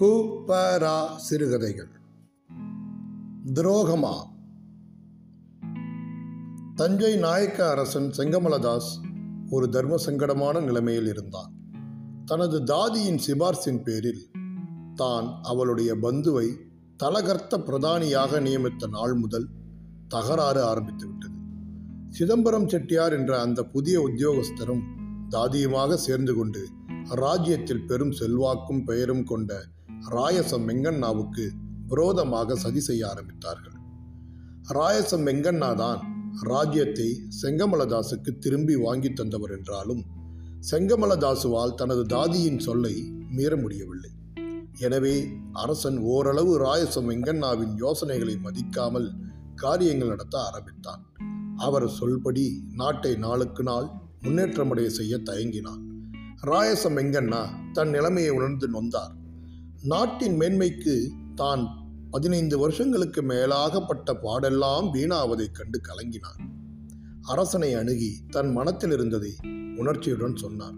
கூப்பரா சிறுகதைகள் துரோகமா? தஞ்சை நாயக்க அரசன் செங்கமலதாஸ் ஒரு தர்ம சங்கடமான நிலைமையில் இருந்தான். தனது தாதியின் சிபார்சின் பேரில் தான் அவளுடைய பந்துவை தலகர்த்த பிரதானியாக நியமித்த நாள் முதல் தகராறு ஆரம்பித்து விட்டது. சிதம்பரம் செட்டியார் என்ற அந்த புதிய உத்தியோகஸ்தரும் தாதியுமாக சேர்ந்து கொண்டு ராஜ்யத்தில் பெரும் செல்வாக்கும் பெயரும் கொண்ட ராயசம் வெங்கண்ணாவுக்கு விரோதமாக சதி செய்ய ஆரம்பித்தார்கள். ராயசம் வெங்கண்ணா தான் ராஜ்யத்தை செங்கமலதாசுக்கு திரும்பி வாங்கி தந்தவர் என்றாலும் செங்கமலதாசுவால் தனது தாதியின் சொல்லை மீற முடியவில்லை. எனவே அரசன் ஓரளவு ராயசம் வெங்கண்ணாவின் யோசனைகளை மதிக்காமல் காரியங்கள் நடத்த ஆரம்பித்தான். அவர் சொல்படி நாட்டை நாளுக்கு நாள் முன்னேற்றமடைய செய்ய தயங்கினான். ராயசம் வெங்கண்ணா தன் நிலைமையை உணர்ந்து நொந்தார். நாட்டின் மேன்மைக்கு தான் பதினைந்து வருஷங்களுக்கு மேலாகப்பட்ட பாடெல்லாம் வீணாவதைக் கண்டு கலங்கினார் அரசனை அணுகி தன் மனத்தில் இருந்ததை உணர்ச்சியுடன் சொன்னார்.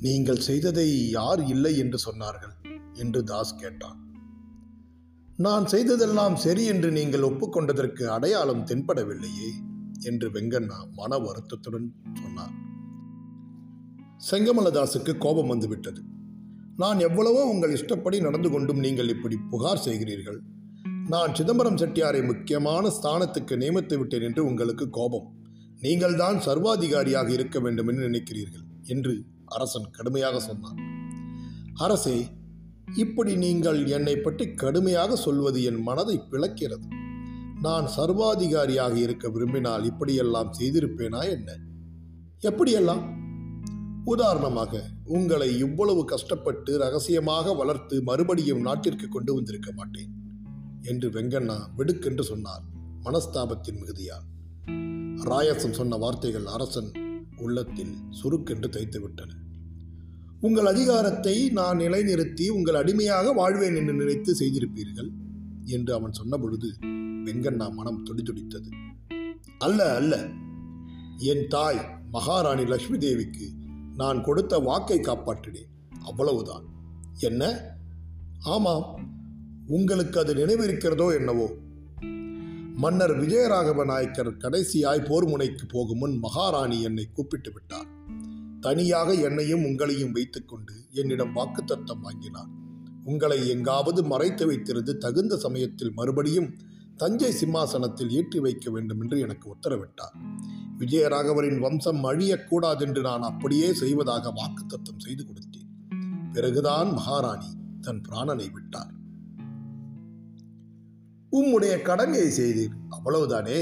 நீங்கள் செய்ததை யார் இல்லை என்று சொன்னார்கள்? என்று தாஸ் கேட்டான். நான் செய்ததெல்லாம் சரி என்று நீங்கள் ஒப்புக்கொண்டதற்கு அடையாளம் தென்படவில்லையே என்று வெங்கண்ணா மன வருத்தத்துடன் சொன்னார். செங்கமலதாசுக்கு கோபம் வந்துவிட்டது. நான் எவ்வளவோ உங்கள் இஷ்டப்படி நடந்து கொண்டும் நீங்கள் இப்படி புகார் செய்கிறீர்கள். நான் சிதம்பரம் செட்டியாரை முக்கியமான ஸ்தானத்துக்கு நியமித்து விட்டேன் என்று உங்களுக்கு கோபம். நீங்கள்தான் சர்வாதிகாரியாக இருக்க வேண்டும் என்று நினைக்கிறீர்கள் என்று அரசன் கடுமையாக சொன்னான். அரசே இப்படி நீங்கள் என்னை பற்றி கடுமையாக சொல்வது என் மனதை பிளக்கிறது. நான் சர்வாதிகாரியாக இருக்க விரும்பினால் இப்படியெல்லாம் செய்திருப்பேனா என்ன? எப்படியெல்லாம்? உதாரணமாக உங்களை இவ்வளவு கஷ்டப்பட்டு ரகசியமாக வளர்த்து மறுபடியும் நாட்டிற்கு கொண்டு வந்திருக்க மாட்டேன் என்று வெங்கண்ணா வெடுக்கென்று சொன்னார் மனஸ்தாபத்தின் மிகுதியால் ராயசன் சொன்ன வார்த்தைகள் அரசன் உள்ளத்தில் சுருக்கென்று தைத்துவிட்டன உங்கள் அதிகாரத்தை நான் நிலைநிறுத்தி உங்கள் அடிமையாக வாழ்வேன் என்று நினைத்து செய்திருப்பீர்கள் என்று அவன் சொன்ன பொழுது வெங்கண்ணா மனம் துடிதுடித்தது அல்ல அல்ல என் தாய் மகாராணி லட்சுமி தேவிக்கு நான் கொடுத்த வாக்கை காப்பாற்றினேன். அவ்வளவுதான். என்ன? ஆமாம். உங்களுக்கு அது நினைவிருக்கிறதோ என்னவோ? மன்னர் விஜயராகவ நாயக்கர் கடைசியாய் போர் முனைக்கு போகும் முன் மகாராணி என்னை கூப்பிட்டு விட்டார். தனியாக என்னையும் உங்களையும் வைத்துக்கொண்டு என்னிடம் வாக்குத்தத்தம் வாங்கினார். உங்களை எங்காவது மறைத்து வைத்திருந்து தகுந்த சமயத்தில் மறுபடியும் தஞ்சை சிம்மாசனத்தில் ஏற்றி வைக்க வேண்டும் என்று எனக்கு உத்தரவிட்டார். விஜயராகவரின் வம்சம் அழியக்கூடாதென்று நான் அப்படியே செய்வதாக வாக்குத்தத்தம் செய்து கொடுத்தேன். பிறகுதான் மகாராணி தன் பிராணனை விட்டார். உம்முடைய கடமையை செய்தீர்? அவ்வளவுதானே?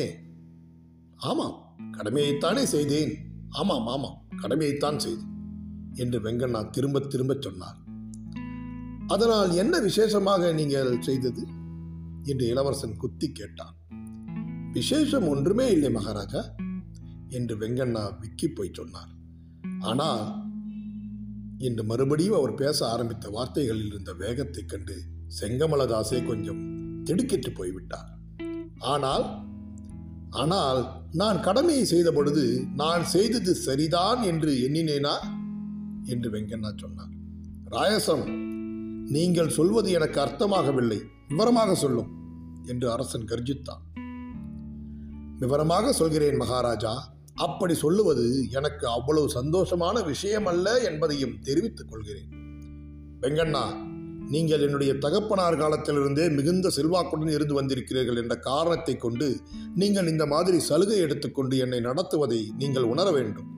ஆமாம் கடமையைத்தானே செய்தேன். ஆமாம் ஆமாம் கடமையைத்தான் செய்தேன் என்று வெங்கண்ணா திரும்ப திரும்ப சொன்னார். அதனால் என்ன விசேஷமாக நீங்கள் செய்தது? என்று இளவரசன் குத்தி கேட்டான். விசேஷம் ஒன்றுமே இல்லை மகாராஜா என்று வெங்கண்ணா விக்கி போய் சொன்னார். ஆனால் இன்று மறுபடியும் அவர் பேச ஆரம்பித்த வார்த்தைகளில் இருந்த வேகத்தைக் கண்டு செங்கமலதாசே கொஞ்சம் திடுக்கிட்டு போய்விட்டார். ஆனால் ஆனால் நான் கடமையை செய்த பொழுது நான் செய்தது சரிதான் என்று எண்ணினேனா? என்று வெங்கண்ணா சொன்னார். ராயசம் நீங்கள் சொல்வது எனக்கு அர்த்தமாகவில்லை. விவரமாக சொல்லும் என்று அரசன் கர்ஜித்தான். விவரமாக சொல்கிறேன் மகாராஜா அப்படி சொல்லுவது எனக்கு அவ்வளவு சந்தோஷமான விஷயம் அல்ல என்பதையும் தெரிவித்துக் கொள்கிறேன். வெங்கண்ணா நீங்கள் என்னுடைய தகப்பனார் காலத்திலிருந்தே மிகுந்த செல்வாக்குடன் இருந்து வந்திருக்கிறீர்கள் என்ற காரணத்தை கொண்டு நீங்கள் இந்த மாதிரி சலுகை எடுத்துக்கொண்டு என்னை நடத்துவதை நீங்கள் உணர வேண்டும்.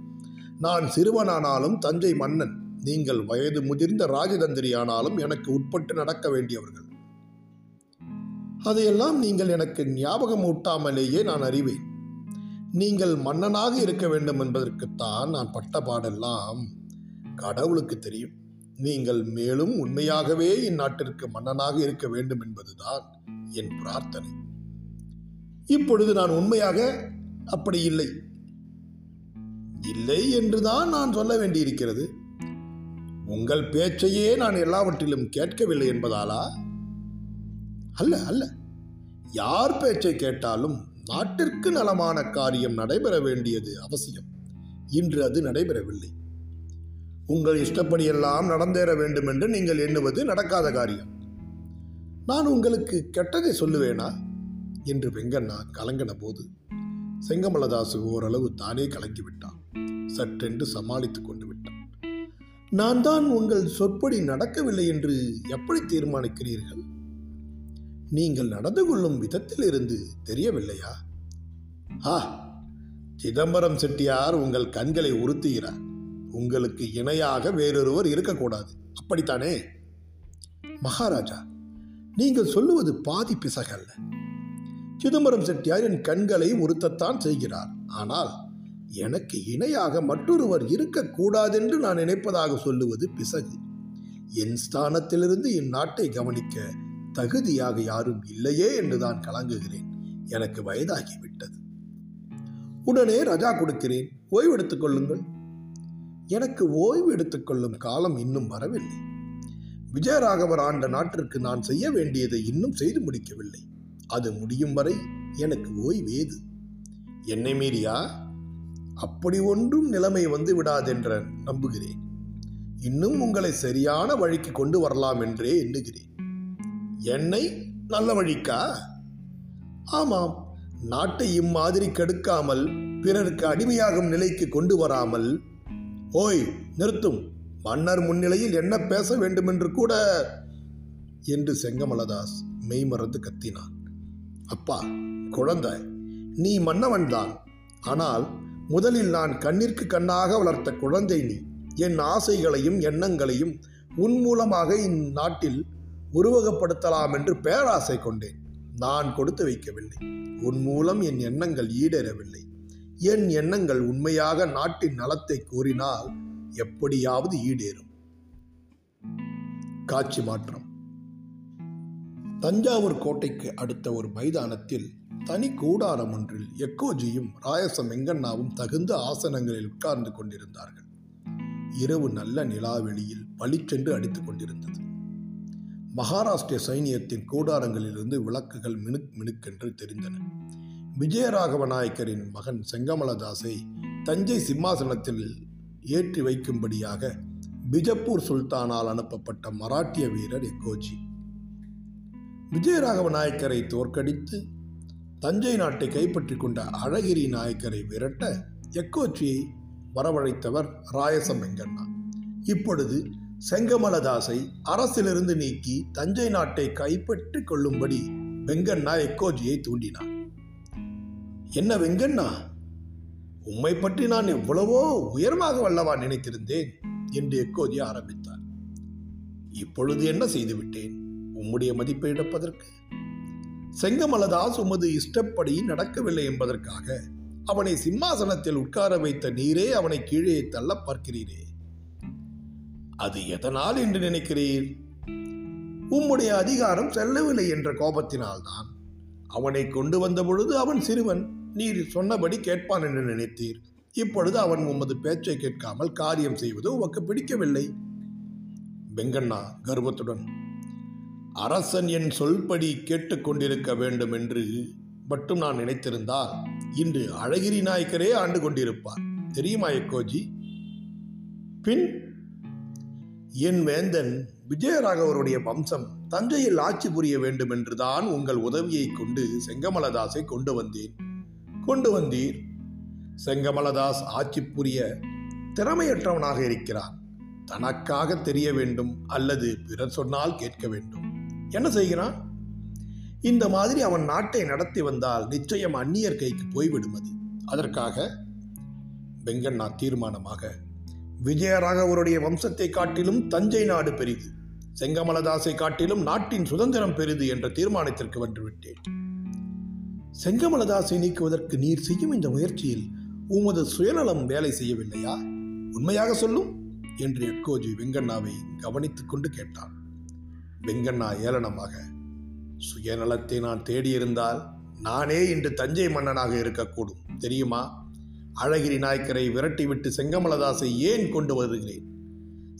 நான் சிறுவனானாலும் தஞ்சை மன்னன் நீங்கள் வயது முதிர்ந்த ராஜதந்திரியானாலும் எனக்கு உட்பட்டு நடக்க வேண்டியவர்கள். அதையெல்லாம் நீங்கள் எனக்கு ஞாபகம் ஊட்டாமலேயே நான் அறிவேன். நீங்கள் மன்னனாக இருக்க வேண்டும் என்பதற்குத்தான் நான் பட்ட பாடெல்லாம் கடவுளுக்கு தெரியும். நீங்கள் மேலும் உண்மையாகவே இந்நாட்டிற்கு மன்னனாக இருக்க வேண்டும் என்பதுதான் என் பிரார்த்தனை. இப்பொழுது நான் உண்மையாக அப்படி இல்லை. இல்லை என்றுதான் நான் சொல்ல வேண்டியிருக்கிறது. உங்கள் பேச்சையே நான் எல்லாவற்றிலும் கேட்கவில்லை என்பதாலா? அல்ல அல்ல. யார் பேச்சை கேட்டாலும் நாட்டிற்கு நலமான காரியம் நடைபெற வேண்டியது அவசியம். இன்று அது நடைபெறவில்லை. உங்கள் இஷ்டப்படியெல்லாம் நடந்தேற வேண்டும் என்று நீங்கள் எண்ணுவது நடக்காத காரியம். நான் உங்களுக்கு கெட்டதை சொல்லுவேனா? என்று வெங்கண்ணா கலங்கின போது செங்கமலதாசு ஓரளவு தானே கலங்கிவிட்டான். சற்றென்று சமாளித்துக் கொண்டு விட்டான். நான் தான் உங்கள் சொற்படி நடக்கவில்லை என்று எப்படி தீர்மானிக்கிறீர்கள்? நீங்கள் நடந்து கொள்ளும் விதத்தில் இருந்து தெரியவில்லையா? ஆ சிதம்பரம் செட்டியார் உங்கள் கண்களை உறுத்துகிறார். உங்களுக்கு இணையாக வேறொருவர் இருக்கக்கூடாது. அப்படித்தானே? மகாராஜா நீங்கள் சொல்லுவது பாதி பிசகல்ல. சிதம்பரம் செட்டியார் என் கண்களை உறுத்தத்தான் செய்கிறார். ஆனால் எனக்கு இணையாக மற்றொருவர் இருக்கக்கூடாதென்று நான் நினைப்பதாக சொல்லுவது பிசகு. என் ஸ்தானத்திலிருந்து இந்நாட்டை கவனிக்க தகுதியாக யாரும் இல்லையே என்று தான் கலங்குகிறேன். எனக்கு வயதாகிவிட்டது. உடனே ரஜா கொடுக்கிறேன். ஓய்வு எடுத்துக் கொள்ளுங்கள். எனக்கு ஓய்வு எடுத்துக்கொள்ளும் காலம் இன்னும் வரவில்லை. விஜயராகவர் ஆண்ட நாட்டிற்கு நான் செய்ய வேண்டியதை இன்னும் செய்து முடிக்கவில்லை. அது முடியும் வரை எனக்கு ஓய்வேது. என்னை மீறியா? அப்படி ஒன்றும் நிலைமை வந்து விடாதென்ற நம்புகிறேன். இன்னும் உங்களை சரியான வழிக்கு கொண்டு வரலாம் என்றே எண்ணுகிறேன். என்னை நல்ல வழிக்கா? ஆமாம் நாட்டை இம்மாதிரி கெடுக்காமல் பிறருக்கு அடிமையாகும் நிலைக்கு கொண்டு வராமல். ஓய் நிறுத்தும் மன்னர் முன்னிலையில் என்ன பேச வேண்டுமென்று கூட. என்று செங்கமலதாஸ் மெய்மறந்து கத்தினான். அப்பா குழந்தை நீ மன்னவன்தான் ஆனால் முதலில் நான் கண்ணிற்கு கண்ணாக வளர்த்த குழந்தை நீ. என் ஆசைகளையும் எண்ணங்களையும் உன் மூலமாக இந்நாட்டில் உருவகப்படுத்தலாம் என்று பேராசை கொண்டேன். நான் கொடுத்து வைக்கவில்லை. உன் மூலம் என் எண்ணங்கள் ஈடேறவில்லை. என் எண்ணங்கள் உண்மையாக நாட்டின் நலத்தை கூறினால் எப்படியாவது ஈடேறும். காட்சி மாற்றம். தஞ்சாவூர் கோட்டைக்கு அடுத்த ஒரு மைதானத்தில் தனி கூடாரம் ஒன்றில் எக்கோஜியும் ராயச எங்கண்ணாவும் தகுந்த ஆசனங்களில் உட்கார்ந்து கொண்டிருந்தார்கள். இரவு நல்ல நிலாவெளியில் பளிச்சென்று அடித்துக் கொண்டிருந்தது. மகாராஷ்டிர சைனியத்தின் கூடாரங்களிலிருந்து விளக்குகள் மினுக் மினுக்கென்று தெரிந்தன. விஜயராகவ நாயக்கரின் மகன் செங்கமலதாசை தஞ்சை சிம்மாசனத்தில் ஏற்றி வைக்கும்படியாக பிஜப்பூர் சுல்தானால் அனுப்பப்பட்ட மராட்டிய வீரர் எக்கோஜி விஜயராகவ நாயக்கரை தோற்கடித்து தஞ்சை நாட்டை கைப்பற்றி கொண்ட அழகிரி நாயக்கரை விரட்ட எக்கோச்சியை வரவழைத்தவர் ராயசம் வெங்கண்ணா. இப்பொழுது செங்கமலதாசை அரசிலிருந்து நீக்கி தஞ்சை நாட்டை கைப்பற்றிக் கொள்ளும்படி வெங்கண்ணா எக்கோஜியை தூண்டினார். என்ன வெங்கண்ணா? உம்மை பற்றி நான் எவ்வளவோ உயர்வாக வல்லவா நினைத்திருந்தேன் என்று எக்கோஜி ஆரம்பித்தார். இப்பொழுது என்ன செய்துவிட்டேன்? உம்முடைய மதிப்பை இழப்பதற்கு? செங்கமலதாஸ் உமது இஷ்டப்படி நடக்கவில்லை என்பதற்காக அவனை சிம்மாசனத்தில் உட்கார வைத்த நீரே அவனை கீழே தள்ள பார்க்கிறீரே. அது எதனால் என்று நினைக்கிறீர்? உம்முடைய அதிகாரம் செல்லவில்லை என்ற கோபத்தினால்தான். அவனை கொண்டு வந்த பொழுது அவன் சிறுவன் நீர் சொன்னபடி கேட்பான் என்று நினைத்தீர். இப்பொழுது அவன் உமது பேச்சை கேட்காமல் காரியம் செய்வது உமக்கு பிடிக்கவில்லை. வெங்கண்ணா கர்வத்துடன் அரசன் என் சொல்படி கேட்டுக்கொண்டிருக்க வேண்டும் என்று மட்டும் நான் நினைத்திருந்தால் இன்று அழகிரி நாயக்கரே ஆண்டு கொண்டிருப்பார். தெரியுமா எக்கோஜி? பின் என் வேந்தன் விஜயராகவருடைய வம்சம் தஞ்சையில் ஆட்சி புரிய வேண்டும் என்றுதான் உங்கள் உதவியை கொண்டு செங்கமலதாஸை கொண்டு வந்தேன். கொண்டு வந்தீர். செங்கமலதாஸ் ஆட்சி புரிய திறமையற்றவனாக இருக்கிறான் தனக்காக தெரிய வேண்டும் அல்லது பிறர் சொன்னால் கேட்க வேண்டும். என்ன செய்கிறான்? இந்த மாதிரி அவன் நாட்டை நடத்தி வந்தால் நிச்சயம் அந்நியர் கைக்கு போய்விடும் அது அதற்காக வெங்கண்ணா தீர்மானமாக விஜயராகவருடைய வம்சத்தை காட்டிலும் தஞ்சை நாடு பெரிது. செங்கமலதாசை காட்டிலும் நாட்டின் சுதந்திரம் பெரிது என்ற தீர்மானத்திற்கு வந்துவிட்டேன். செங்கமலதாசை நீக்குவதற்கு நீர் செய்யும் இந்த முயற்சியில் உமது சுயநலம் வேலை செய்யவில்லையா? உண்மையாக சொல்லும்? என்று எக்கோஜி வெங்கண்ணாவை கவனித்துக் கொண்டு கேட்டான். வெங்கண்ணா ஏளனமாக சுயநலத்தை நான் தேடியிருந்தால் நானே இன்று தஞ்சை மன்னனாக இருக்கக்கூடும் தெரியுமா? அழகிரி நாயக்கரை விரட்டிவிட்டு செங்கமலதாசை ஏன் கொண்டு வருகிறேன்?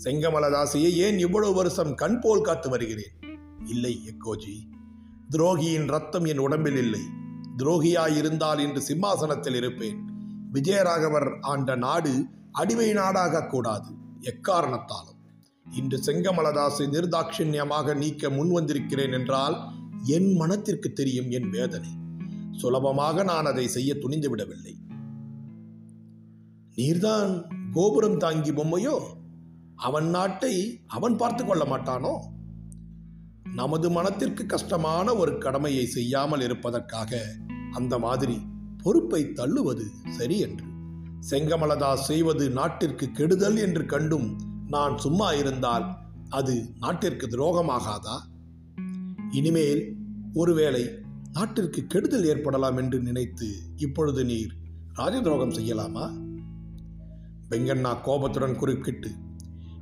செங்கமலதாசையை ஏன் இவ்வளவு வருஷம் கண் போல் காத்து வருகிறேன்? இல்லை எக்கோஜி. துரோகியின் ரத்தம் என் உடம்பில் இல்லை. துரோகியாயிருந்தால் இன்று சிம்மாசனத்தில் இருப்பேன். விஜயராகவர் ஆண்ட நாடு அடிமை நாடாக கூடாது எக்காரணத்தாலும். இன்று செங்கமலதாசை நிர்தாட்சிண்யமாக நீக்க முன்வந்திருக்கிறேன் என்றால் என் மனத்திற்கு தெரியும் என் வேதனை. சுலபமாக நான் அதை செய்ய துணிந்து விடவில்லை நீர்தான் கோபுரம் தாங்கி பொம்மையோ? அவன் நாட்டை அவன் பார்த்து கொள்ள மாட்டானோ? நமது மனத்திற்கு கஷ்டமான ஒரு கடமையை செய்யாமல் இருப்பதற்காக அந்த மாதிரி பொறுப்பை தள்ளுவது சரி என்று. செங்கமலதாஸ் செய்வது நாட்டிற்கு கெடுதல் என்று கண்டும் நான் சும்மா இருந்தால் அது நாட்டிற்கு துரோகமாகாதா? இனிமேல் ஒருவேளை நாட்டிற்கு கெடுதல் ஏற்படலாம் என்று நினைத்து இப்பொழுது நீர் ராஜதுரோகம் செய்யலாமா? வெங்கண்ணா கோபத்துடன் குறுக்கிட்டு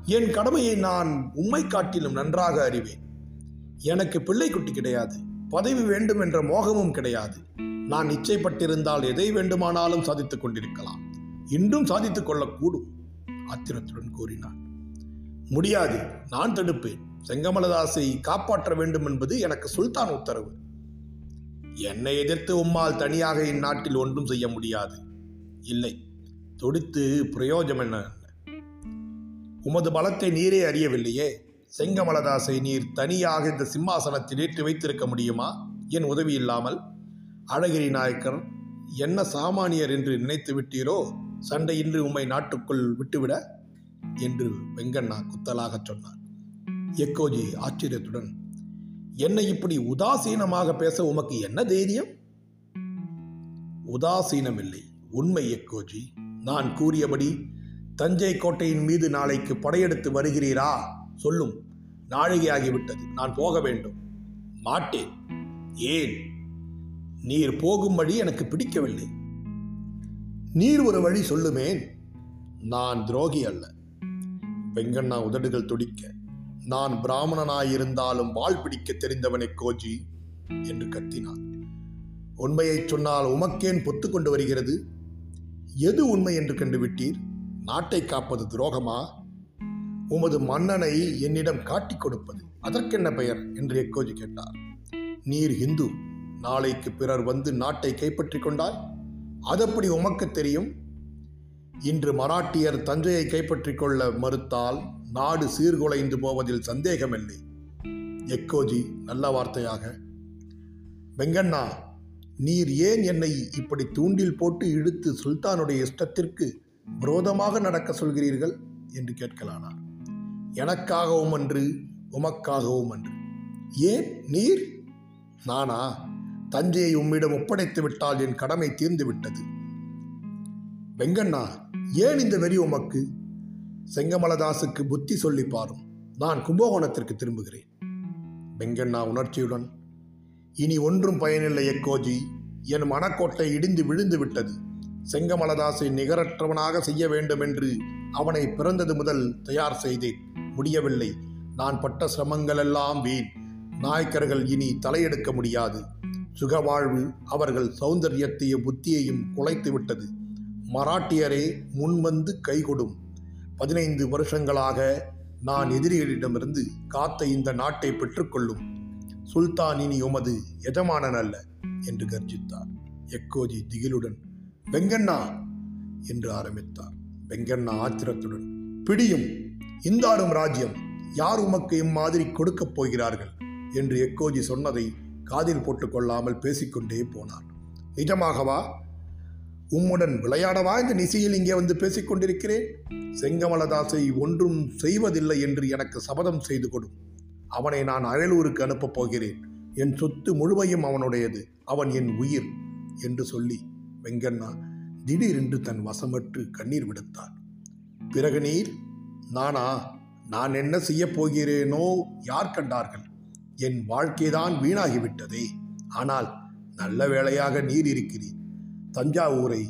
என் கடமையை நான் உம்மை காட்டிலும் நன்றாக அறிவேன். எனக்கு பிள்ளை குட்டி கிடையாது பதவி வேண்டும் என்ற மோகமும் கிடையாது. நான் இச்சைப்பட்டிருந்தால் எதை வேண்டுமானாலும் சாதித்துக் கொண்டிருக்கலாம். இன்றும் சாதித்துக் கொள்ளக்கூடும் ஆத்திரத்துடன் கூறினான். முடியாது நான் தடுப்பேன். செங்கமலதாசை காப்பாற்ற வேண்டும் என்பது எனக்கு சுல்தான் உத்தரவு. என்னை எதிர்த்து உம்மால் தனியாக இந்நாட்டில் ஒன்றும் செய்ய முடியாது. இல்லை துடித்து பிரயோஜனம் என்ன? உமது பலத்தை நீரே அறியவில்லையே. செங்கமலதாசை நீர் தனியாக இந்த சிம்மாசனத்தில் ஏற்றி வைத்திருக்க முடியுமா? என் உதவி இல்லாமல். அழகிரி நாயக்கர் என்ன சாமானியர் என்று நினைத்து விட்டீரோ? சண்டையின்றி உம்மை நாட்டுக்குள் விட்டுவிட? என்று வெங்கண்ணா குத்தலாகச் சொன்னார். எக்கோஜி ஆச்சரியத்துடன் என்னை இப்படி உதாசீனமாக பேச உமக்கு என்ன தைரியம்? உதாசீனமில்லை. உண்மை எக்கோஜி. நான் கூறியபடி தஞ்சை கோட்டையின் மீது நாளைக்கு படையெடுத்து வருகிறீரா? சொல்லும். நாழிகையாகிவிட்டது. நான் போக வேண்டும். மாட்டேன். ஏன்? நீர் போகும் வழி எனக்கு பிடிக்கவில்லை. நீர் ஒரு வழி சொல்லுமேன். நான் துரோகி அல்ல. வெங்கண்ணா உதடுகள் துடிக்க நான் பிராமணனாயிருந்தாலும் வாள் பிடிக்க தெரிந்தவனை கோஜி என்று கத்தினான். உண்மையைச் சொன்னால் உமக்கேன் பொத்து கொண்டு வருகிறது? எது உண்மை என்று கண்டுவிட்டீர்? நாட்டை காப்பது துரோகமா? உமது மன்னனை என்னிடம் காட்டிக் கொடுப்பது அதற்கென்ன பெயர்? என்று எக்கோஜி கேட்டார். நீர் ஹிந்து நாளைக்கு பிறர் வந்து நாட்டை கைப்பற்றிக் கொண்டால் அதப்படி உமக்கு தெரியும்? இன்று மராட்டியர் தஞ்சையை கைப்பற்றிக் கொள்ள மறுத்தால் நாடு சீர்குலைந்து போவதில் சந்தேகமில்லை. எக்கோஜி நல்ல வார்த்தையாக வெங்கண்ணா நீர் ஏன் என்னை இப்படி தூண்டில் போட்டு இழுத்து சுல்தானுடைய இஷ்டத்திற்கு விரோதமாக நடக்க சொல்கிறீர்கள்? என்று கேட்கலானார் எனக்காகவும் அன்று உமக்காகவும் அன்று. ஏன் நீர்? நானா? தஞ்சையை உம்மிடம் ஒப்படைத்து விட்டால் என் கடமை தீர்ந்து விட்டது. வெங்கண்ணா ஏன் இந்த வெறி உமக்கு? செங்கமலதாசுக்கு புத்தி சொல்லி பாரும். நான் கும்பகோணத்திற்கு திரும்புகிறேன். வெங்கண்ணா உணர்ச்சியுடன் இனி ஒன்றும் பயனில்லை எக்கோஜி. என் மனக்கோட்டை இடிந்து விழுந்து விட்டது. செங்கமலதாசை நிகரற்றவனாக செய்ய வேண்டும் என்று அவனை பிறந்தது முதல் தயார் செய்தேன். முடியவில்லை. நான் பட்ட சிரமங்களெல்லாம் வீண். நாயக்கர்கள் இனி தலையெடுக்க முடியாது. சுகவாழ்வு அவர்கள் சௌந்தரியத்தையும் புத்தியையும் குலைத்து விட்டது. மராட்டியரே முன்வந்து கைகொடும் பதினைந்து வருஷங்களாக நான் எதிரிகளிடமிருந்து காத்த இந்த நாட்டை பெற்றுக்கொள்ளும். சுல்தான் இனி உமது எஜமானன் அல்ல என்று கர்ஜித்தார். எக்கோஜி திகிலுடன் வெங்கண்ணா என்று ஆரம்பித்தார். வெங்கண்ணா ஆத்திரத்துடன் பிடியும் இந்தாடும் ராஜ்யம் யார் உமக்கு இம்மாதிரி கொடுக்கப் போகிறார்கள்? என்று எக்கோஜி சொன்னதை காதில் போட்டுக்கொள்ளாமல் பேசிக்கொண்டே போனார். நிஜமாகவா உம்முடன் விளையாடவா இந்த நிசையில் இங்கே வந்து பேசிக்கொண்டிருக்கிறேன்? செங்கமலதாசை ஒன்றும் செய்வதில்லை என்று எனக்கு சபதம் செய்து கொடும் அவனை நான் அயலூருக்கு அனுப்பப் போகிறேன். என் சொத்து முழுமையும் அவனுடையது. அவன் என் உயிர் என்று சொல்லி வெங்கண்ணா திடீரென்று தன் வசமற்று கண்ணீர் விடுத்தார். பிறகு நீர்? நானா. நான் என்ன செய்யப் போகிறேனோ யார் கண்டார்கள்? என் வாழ்க்கைதான் வீணாகிவிட்டதே. ஆனால் நல்ல வேளையாக நீர் இருக்கிறீர். தஞ்சாவூரை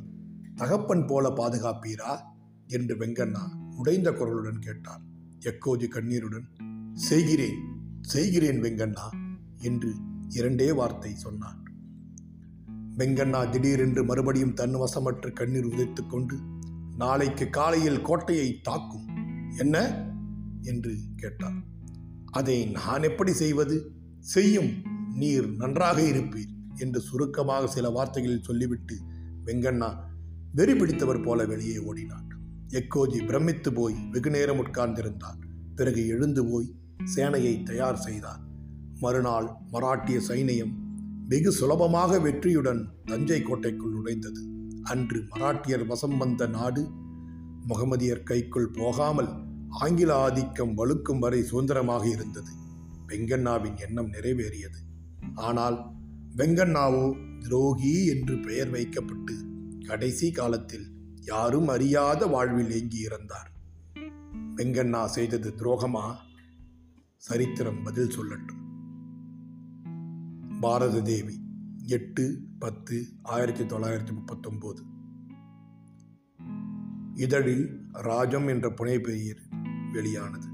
தகப்பன் போல பாதுகாப்பீரா? என்று வெங்கண்ணா உடைந்த குரலுடன் கேட்டார். எக்கோஜி கண்ணீருடன் செய்கிறேன் செய்கிறேன் வெங்கண்ணா என்று இரண்டே வார்த்தை சொன்னான். வெங்கண்ணா திடீரென்று மறுபடியும் தன் வசமற்ற கண்ணீர் உதைத்து கொண்டு நாளைக்கு காலையில் கோட்டையை தாக்கும் என்ன? என்று கேட்டார் அதை நான் எப்படி செய்வது? செய்யும் நீர் நன்றாக இருப்பீர் என்று சுருக்கமாக சில வார்த்தைகளில் சொல்லிவிட்டு வெங்கண்ணா வெறி பிடித்தவர் போல வெளியே ஓடினார் எக்கோஜி பிரமித்து போய் வெகு நேரம் உட்கார்ந்திருந்தார் பிறகு எழுந்து போய் சேனையை தயார் செய்தார். மறுநாள் மராட்டிய சைனியம் வெகு சுலபமாக வெற்றியுடன் தஞ்சை கோட்டைக்குள் நுழைந்தது. அன்று மராட்டியர் வசம் வந்த நாடு முகமதியர் கைக்குள் போகாமல் ஆங்கில ஆதிக்கம் வலுக்கும் வரை சுதந்திரமாக இருந்தது. வெங்கண்ணாவின் எண்ணம் நிறைவேறியது. ஆனால் வெங்கண்ணாவோ துரோகி என்று பெயர் வைக்கப்பட்டு கடைசி காலத்தில் யாரும் அறியாத வாழ்வில் ஏங்கி இறந்தார் வெங்கண்ணா செய்தது துரோகமா? சரித்திரம் பதில் சொல்லட்டும். பாரத தேவி எட்டு பத்து ஆயிரத்தி தொள்ளாயிரத்தி முப்பத்தொம்போது. இதழில் ராஜம் என்ற புனைப்பெயர் வெளியானது.